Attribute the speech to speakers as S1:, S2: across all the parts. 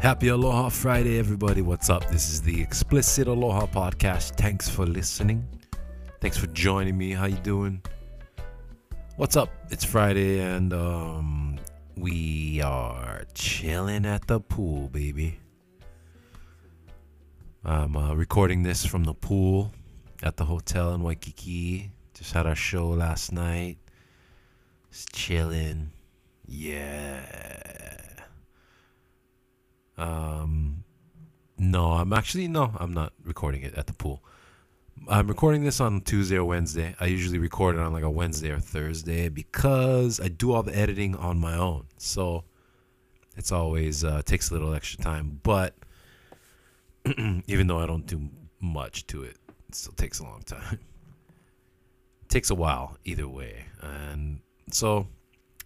S1: Happy Aloha Friday, everybody. What's up? This is the Explicit Aloha Podcast. Thanks for listening. Thanks for joining me. How you doing? What's up? It's Friday and um we are chilling at the pool, baby. I'm uh, recording this from the pool at the hotel in Waikiki. Just had our show last night. Just chilling. Yeah. Um, no, I'm actually no, I'm not recording it at the pool. I'm recording this on Tuesday or Wednesday. I usually record it on like a Wednesday or Thursday because I do all the editing on my own. So it's always uh, takes a little extra time, but even though I don't do much to it, it still takes a long time. takes a while either way. And so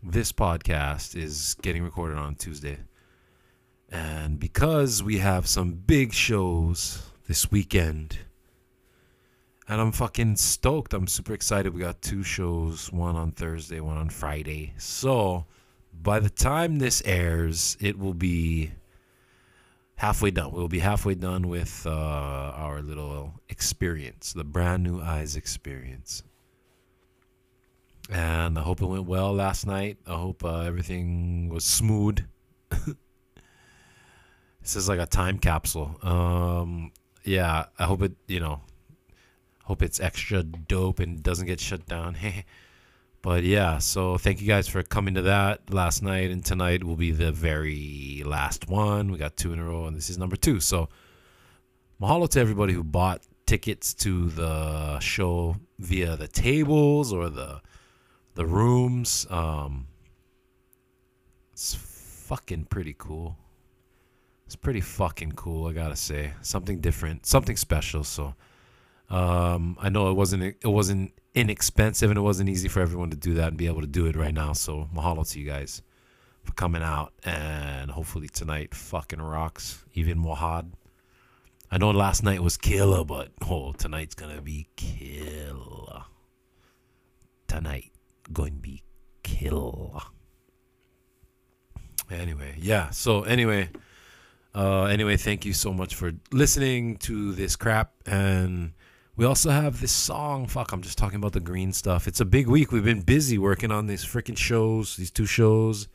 S1: this podcast is getting recorded on Tuesday. And because we have some big shows this weekend, and I'm fucking stoked. I'm super excited. We got two shows, one on Thursday, one on Friday. So by the time this airs, it will be halfway done. We'll be halfway done with uh, our little experience, the brand new eyes experience. And I hope it went well last night. I hope uh, everything was smooth. This is like a time capsule. Um, yeah, I hope it, you know, hope it's extra dope and doesn't get shut down. but yeah, so thank you guys for coming to that last night and tonight will be the very last one. We got two in a row and this is number two. So mahalo to everybody who bought tickets to the show via the tables or the the rooms. Um, it's fucking pretty cool it's pretty fucking cool. I gotta say, something different, something special. So, um, I know it wasn't it wasn't inexpensive and it wasn't easy for everyone to do that and be able to do it right now. So, mahalo to you guys for coming out and hopefully tonight fucking rocks even more hard. I know last night was killer, but oh, tonight's gonna be killer. Tonight going to be killer. Anyway, yeah. So anyway. Uh, anyway, thank you so much for listening to this crap. And we also have this song. Fuck, I'm just talking about the green stuff. It's a big week. We've been busy working on these freaking shows, these two shows.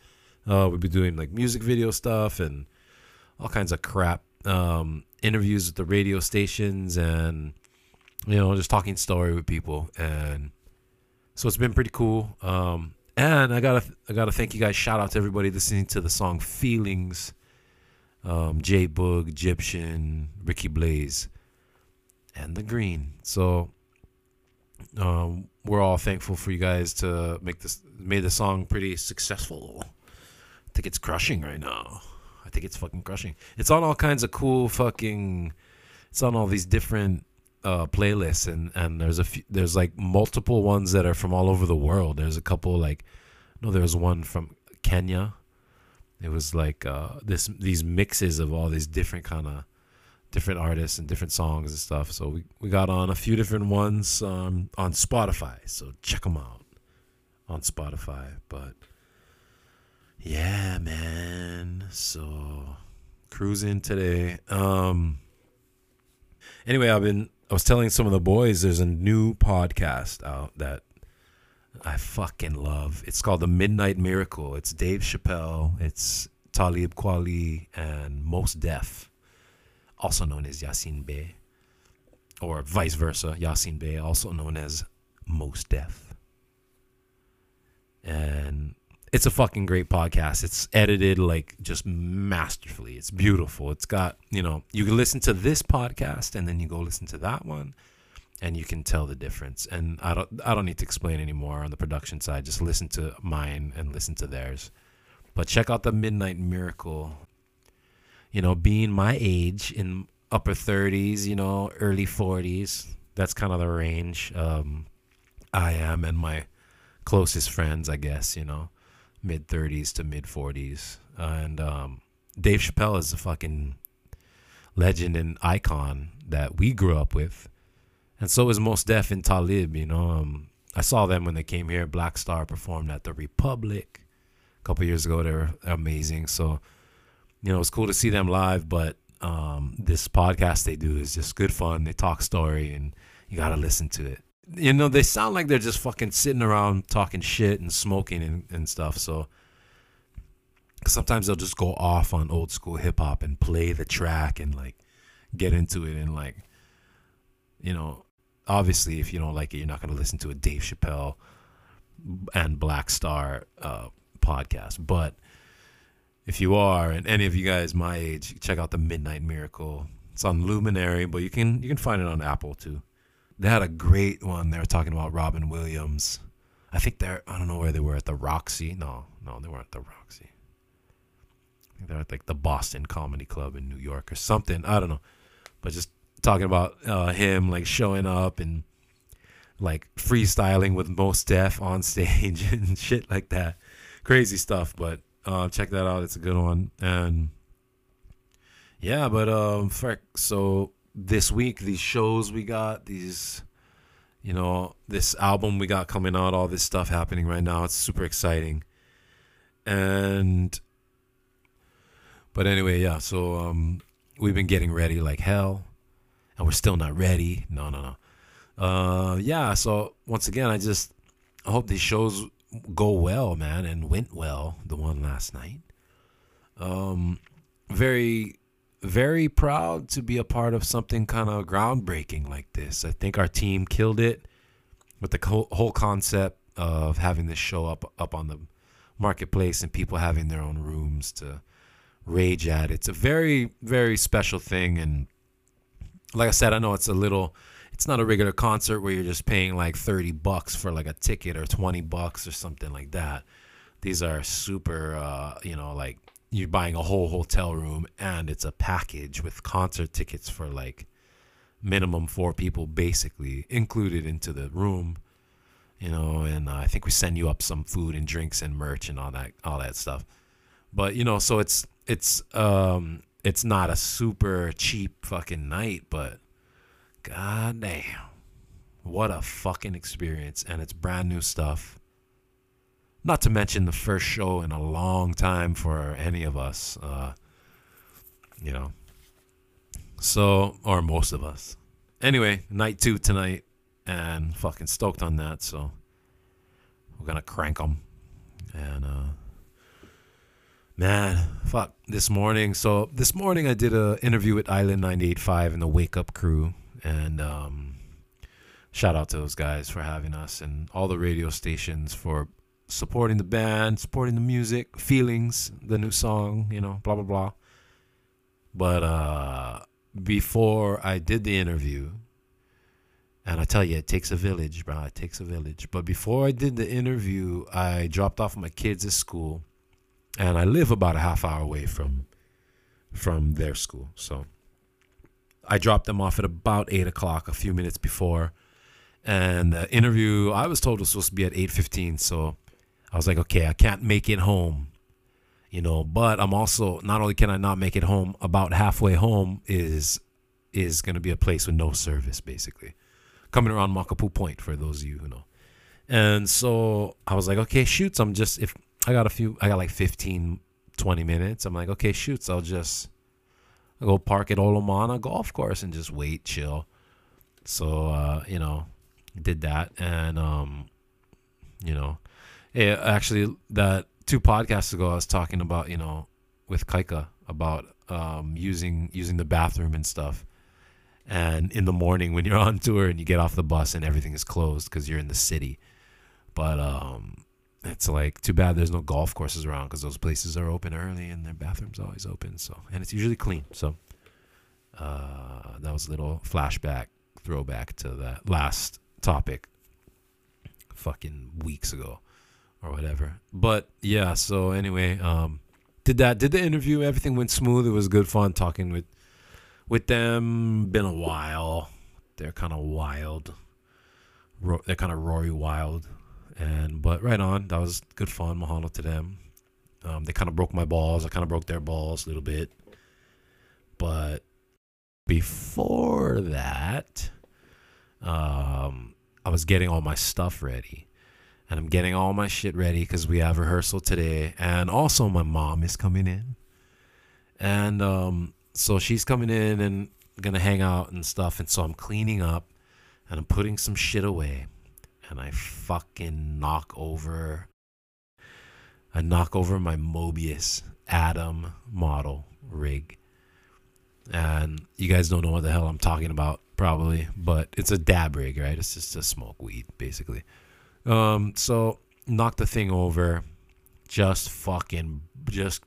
S1: Uh, we've been doing like music video stuff and all kinds of crap. Um, interviews with the radio stations and, you know, just talking story with people. And so it's been pretty cool. Um, and I gotta, I gotta thank you guys. Shout out to everybody listening to the song "Feelings." Um, J Boog, Egyptian, Ricky Blaze, and the Green. So um, we're all thankful for you guys to make this made the song pretty successful. I think it's crushing right now. I think it's fucking crushing. It's on all kinds of cool fucking. It's on all these different uh, playlists and and there's a few, there's like multiple ones that are from all over the world. There's a couple like no, there's one from Kenya it was like uh, this these mixes of all these different kind of different artists and different songs and stuff. So we, we got on a few different ones um, on Spotify. So check them out on Spotify. But yeah, man. So cruising today. Um. Anyway, I've been. I was telling some of the boys there's a new podcast out that I fucking love. It's called The Midnight Miracle. It's Dave Chappelle, it's Talib Kweli, and Mos Def, also known as Yasin Bey, or vice versa, Yasin Bey, also known as Mos Def. And it's a fucking great podcast. It's edited like just masterfully. It's beautiful. It's got, you know, you can listen to this podcast and then you go listen to that one and you can tell the difference. And I don't I don't need to explain anymore on the production side. Just listen to mine and listen to theirs. But check out the Midnight Miracle. You know, being my age in upper 30s, you know, early 40s, that's kind of the range um, I am and my closest friends, I guess, you know, mid 30s to mid 40s. and um, Dave Chappelle is a fucking legend and icon that we grew up with and so is Mos Def and Talib. You know, um, I saw them when they came here. Black Star performed at the Republik a couple years ago. They were amazing. So, you know, it's cool to see them live, but um, this podcast they do is just good fun. They talk story, and you gotta listen to it. You know, they sound like they're just fucking sitting around talking shit and smoking and, and stuff. So sometimes they'll just go off on old school hip hop and play the track and like get into it and like, you know, obviously if you don't like it, you're not gonna listen to a Dave Chappelle and Black Star uh, podcast, but if you are, and any of you guys my age, check out the Midnight Miracle. It's on Luminary, but you can you can find it on Apple too. They had a great one. They were talking about Robin Williams. I think they're I don't know where they were at the Roxy. No, no, they weren't at the Roxy. I think they're at like the Boston Comedy Club in New York or something. I don't know, but just talking about uh, him like showing up and like freestyling with Mos Def on stage and shit like that. Crazy stuff, but uh, check that out. It's a good one. And yeah, but um, frick, so this week these shows we got these, you know, this album we got coming out, all this stuff happening right now. It's super exciting. And but anyway, yeah. So um, we've been getting ready like hell, and we're still not ready. No, no, no. Uh, yeah. So once again, I just I hope these shows go well, man, and went well. The one last night. Um, very, very proud to be a part of something kind of groundbreaking like this. I think our team killed it with the whole concept of having this show up up on the marketplace and people having their own rooms to rage at. It's a very, very special thing, and like I said, I know it's a little it's not a regular concert where you're just paying like 30 bucks for like a ticket or 20 bucks or something like that. These are super, uh, you know, like you're buying a whole hotel room and it's a package with concert tickets for like minimum four people basically included into the room you know and uh, i think we send you up some food and drinks and merch and all that all that stuff but you know so it's it's um it's not a super cheap fucking night but God damn. What a fucking experience. And it's brand new stuff. Not to mention the first show in a long time for any of us. Uh, you know. So, or most of us. Anyway, night two tonight. And fucking stoked on that. So, we're going to crank them. And, uh, man, fuck, this morning. So, this morning I did an interview with Island 985 and the Wake Up crew and um, shout out to those guys for having us and all the radio stations for supporting the band, supporting the music, feelings, the new song, you know, blah blah blah. But uh, before I did the interview, and I tell you, it takes a village, bro. It takes a village. But before I did the interview, I dropped off my kids at school, and I live about a half hour away from from their school, so I dropped them off at about eight o'clock, a few minutes before, and the interview I was told was supposed to be at eight fifteen. So I was like, okay, I can't make it home, you know. But I'm also not only can I not make it home, about halfway home is is going to be a place with no service, basically, coming around Makapu'u Point for those of you who know. And so I was like, okay, shoots. I'm just if I got a few, I got like 15, 20 minutes. I'm like, okay, shoots. I'll just I'll go park at Olomana golf course and just wait, chill. So uh, you know, did that, and um, you know, it, actually that two podcasts ago I was talking about you know with Kaika about um, using using the bathroom and stuff. And in the morning when you're on tour and you get off the bus and everything is closed because you're in the city, but um, it's like too bad there's no golf courses around because those places are open early and their bathrooms always open. So and it's usually clean. So uh, that was a little flashback, throwback to that last topic, fucking weeks ago, or whatever. But yeah. So anyway, um, did that? Did the interview? Everything went smooth. It was good fun talking with with them. Been a while. They're kind of wild. They're kind of Rory Wild and but right on, that was good fun. Mahalo to them. Um, they kind of broke my balls. I kind of broke their balls a little bit. But before that, um, I was getting all my stuff ready. And I'm getting all my shit ready because we have rehearsal today. And also, my mom is coming in. And um, so she's coming in and gonna hang out and stuff. And so I'm cleaning up and I'm putting some shit away. And I fucking knock over. I knock over my Mobius Atom model rig. And you guys don't know what the hell I'm talking about, probably, but it's a dab rig, right? It's just a smoke weed, basically. Um, so knock the thing over, just fucking, just,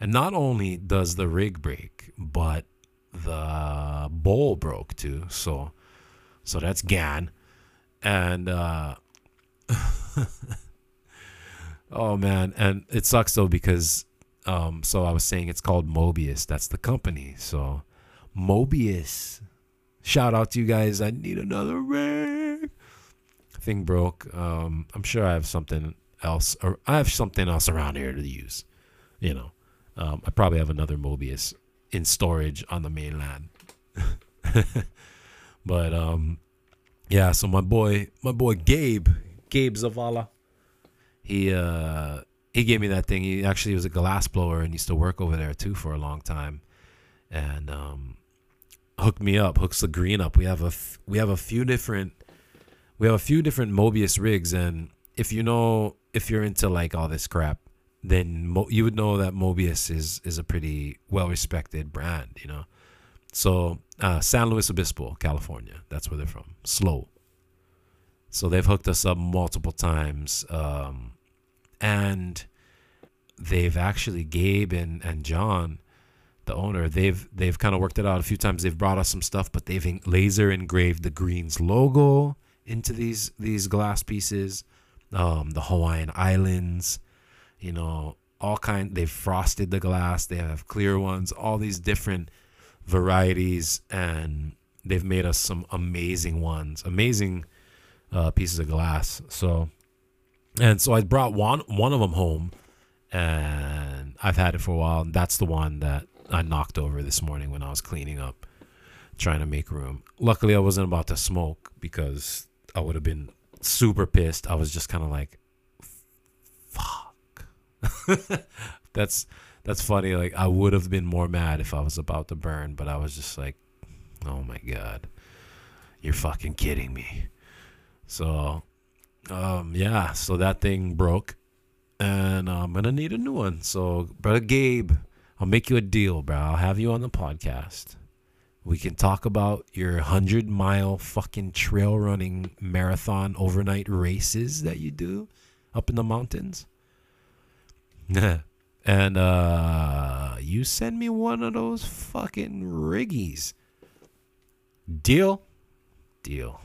S1: and not only does the rig break, but the bowl broke too. So, so that's GAN, and uh, oh man, and it sucks though because um, so I was saying it's called Mobius. That's the company. So Mobius. Shout out to you guys. I need another rig. Thing broke. Um, I'm sure I have something else, or I have something else around here to use. You know, um, I probably have another Mobius in storage on the mainland. but um, yeah. So my boy, my boy Gabe, Gabe Zavala, he uh he gave me that thing. He actually was a glass blower and used to work over there too for a long time, and um, hooked me up, hooks the green up. We have a f- we have a few different we have a few different Mobius rigs, and if you know if you're into like all this crap, then Mo- you would know that Mobius is is a pretty well respected brand, you know. So uh, San Luis Obispo, California, that's where they're from. Slow. So they've hooked us up multiple times. Um, and they've actually Gabe and and John, the owner, they've they've kind of worked it out a few times. They've brought us some stuff, but they've laser engraved the Greens logo into these these glass pieces, um, the Hawaiian Islands, you know, all kind. They've frosted the glass. They have clear ones, all these different varieties, and they've made us some amazing ones, amazing uh, pieces of glass. So and so I brought one one of them home, and I've had it for a while. And that's the one that I knocked over this morning when I was cleaning up, trying to make room. Luckily, I wasn't about to smoke because I would have been super pissed. I was just kind of like, "Fuck." that's that's funny. Like I would have been more mad if I was about to burn, but I was just like, "Oh my god, you're fucking kidding me." So um, yeah, so that thing broke, and I'm gonna need a new one. So, brother Gabe, I'll make you a deal, bro. I'll have you on the podcast. We can talk about your hundred mile fucking trail running marathon overnight races that you do up in the mountains. and uh you send me one of those fucking riggies. Deal? Deal.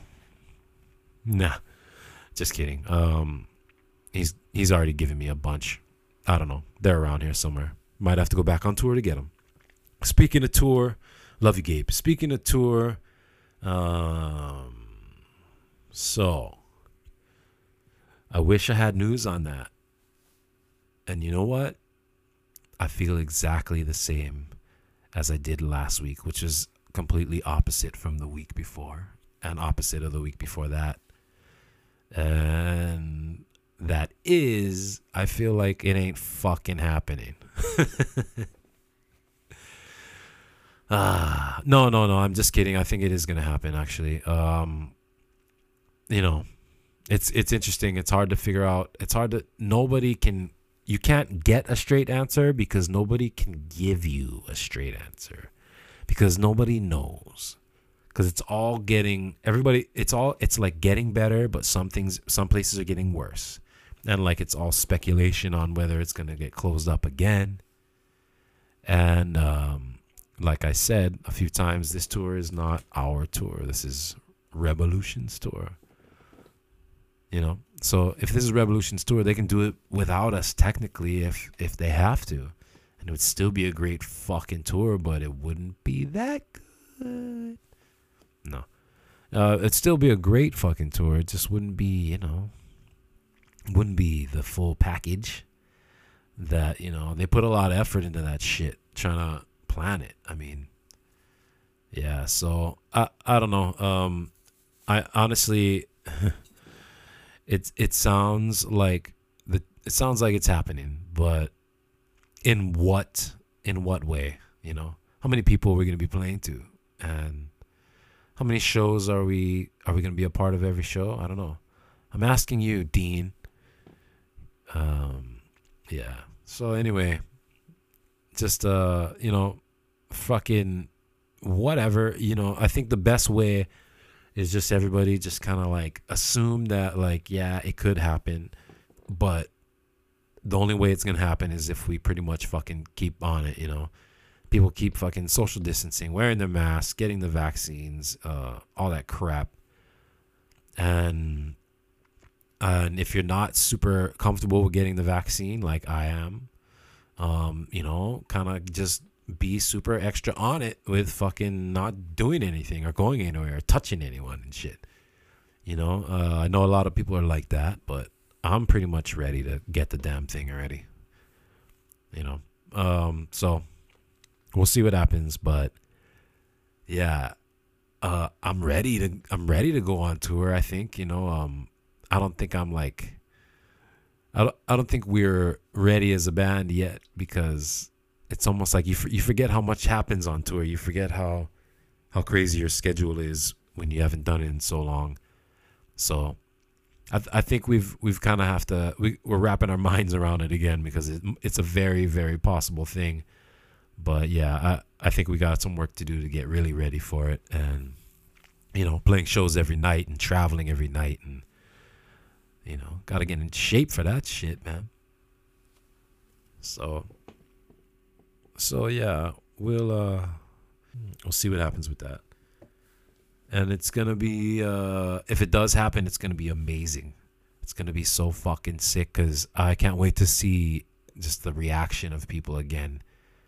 S1: Nah. Just kidding. Um, he's he's already given me a bunch. I don't know. They're around here somewhere. Might have to go back on tour to get them. Speaking of tour, love you, Gabe. Speaking of tour, um, so I wish I had news on that. And you know what? I feel exactly the same as I did last week, which is completely opposite from the week before and opposite of the week before that and that is I feel like it ain't fucking happening. ah, no, no, no. I'm just kidding. I think it is gonna happen. Actually, um, you know, it's it's interesting. It's hard to figure out. It's hard to. Nobody can. You can't get a straight answer because nobody can give you a straight answer. Because nobody knows. Because it's all getting everybody it's all it's like getting better but some things some places are getting worse. And like it's all speculation on whether it's going to get closed up again. And um, like i said a few times this tour is not our tour. This is Rebelution's tour. You know so if this is Rebelution's tour they can do it without us technically if if they have to and it would still be a great fucking tour but it wouldn't be that good no. Uh, it'd still be a great fucking tour. It just wouldn't be, you know, wouldn't be the full package that, you know, they put a lot of effort into that shit trying to plan it. I mean, yeah, so I I don't know. Um I honestly it it sounds like the it sounds like it's happening, but in what in what way? You know, how many people are we going to be playing to, and how many shows are we are we going to be a part of every show? I don't know. I'm asking you, Dean. Um, yeah. So anyway, just uh, you know, fucking whatever. You know, I think the best way is just everybody just kind of like assume that like yeah, it could happen, but the only way it's gonna happen is if we pretty much fucking keep on it. You know, people keep fucking social distancing, wearing their masks, getting the vaccines, uh, all that crap, and and if you're not super comfortable with getting the vaccine, like I am, um, you know, kind of just be super extra on it with fucking not doing anything or going anywhere or touching anyone and shit. You know, uh, I know a lot of people are like that, but I'm pretty much ready to get the damn thing already. You know, um, so we'll see what happens, but yeah, uh, I'm ready to I'm ready to go on tour. I think you know, um, I don't think I'm like I don't, I don't think we're ready as a band yet because it's almost like you you forget how much happens on tour. You forget how how crazy your schedule is when you haven't done it in so long. So I, th- I think we've we've kind of have to we, we're wrapping our minds around it again because it, it's a very very possible thing. But yeah, I I think we got some work to do to get really ready for it and you know playing shows every night and traveling every night and you know, got to get in shape for that shit, man. So, so yeah, we'll uh, we'll see what happens with that. And it's gonna be, uh, if it does happen, it's gonna be amazing. It's gonna be so fucking sick because I can't wait to see just the reaction of people again,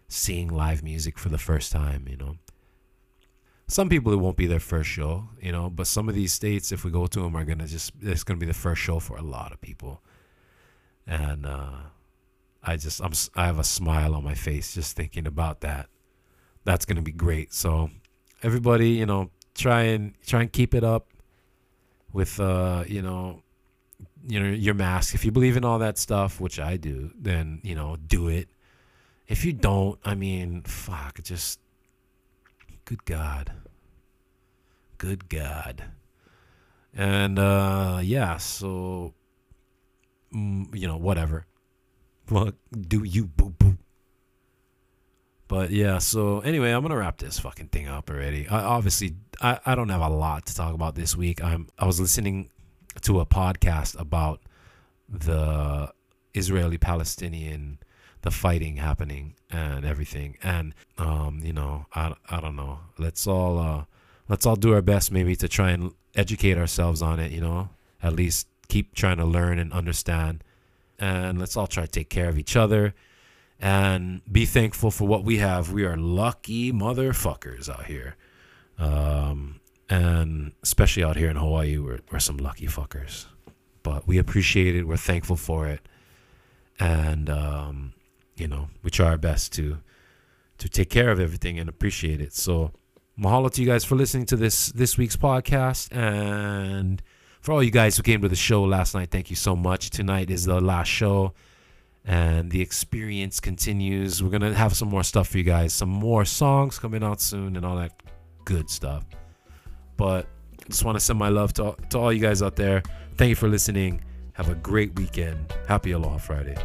S1: seeing live music for the first time. You know, some people it won't be their first show, you know, but some of these states, if we go to them, are gonna just it's gonna be the first show for a lot of people, and uh, I just I'm I have a smile on my face just thinking about that. That's gonna be great. So everybody, you know, try and try and keep it up with uh, you know, you know your mask. If you believe in all that stuff, which I do, then you know do it. If you don't, I mean, fuck, just good God good God. And uh, yeah, so mm, you know, whatever. Well, do you boo boo? But yeah, so anyway, I'm gonna wrap this fucking thing up already. I, obviously, I, I don't have a lot to talk about this week. I'm I was listening to a podcast about the Israeli Palestinian the fighting happening and everything and um you know I, I don't know let's all uh let's all do our best maybe to try and educate ourselves on it, you know, at least keep trying to learn and understand. And let's all try to take care of each other and be thankful for what we have. We are lucky motherfuckers out here. Um, and especially out here in Hawaii, we're, we're some lucky fuckers. But we appreciate it. We're thankful for it. And, um, you know, we try our best to to take care of everything and appreciate it. So, mahalo to you guys for listening to this this week's podcast and for all you guys who came to the show last night thank you so much. Tonight is the last show and the experience continues. We're gonna have some more stuff for you guys. Some more songs coming out soon and all that good stuff. But just want to send my love to, to all you guys out there. Thank you for listening. Have a great weekend. Happy aloha friday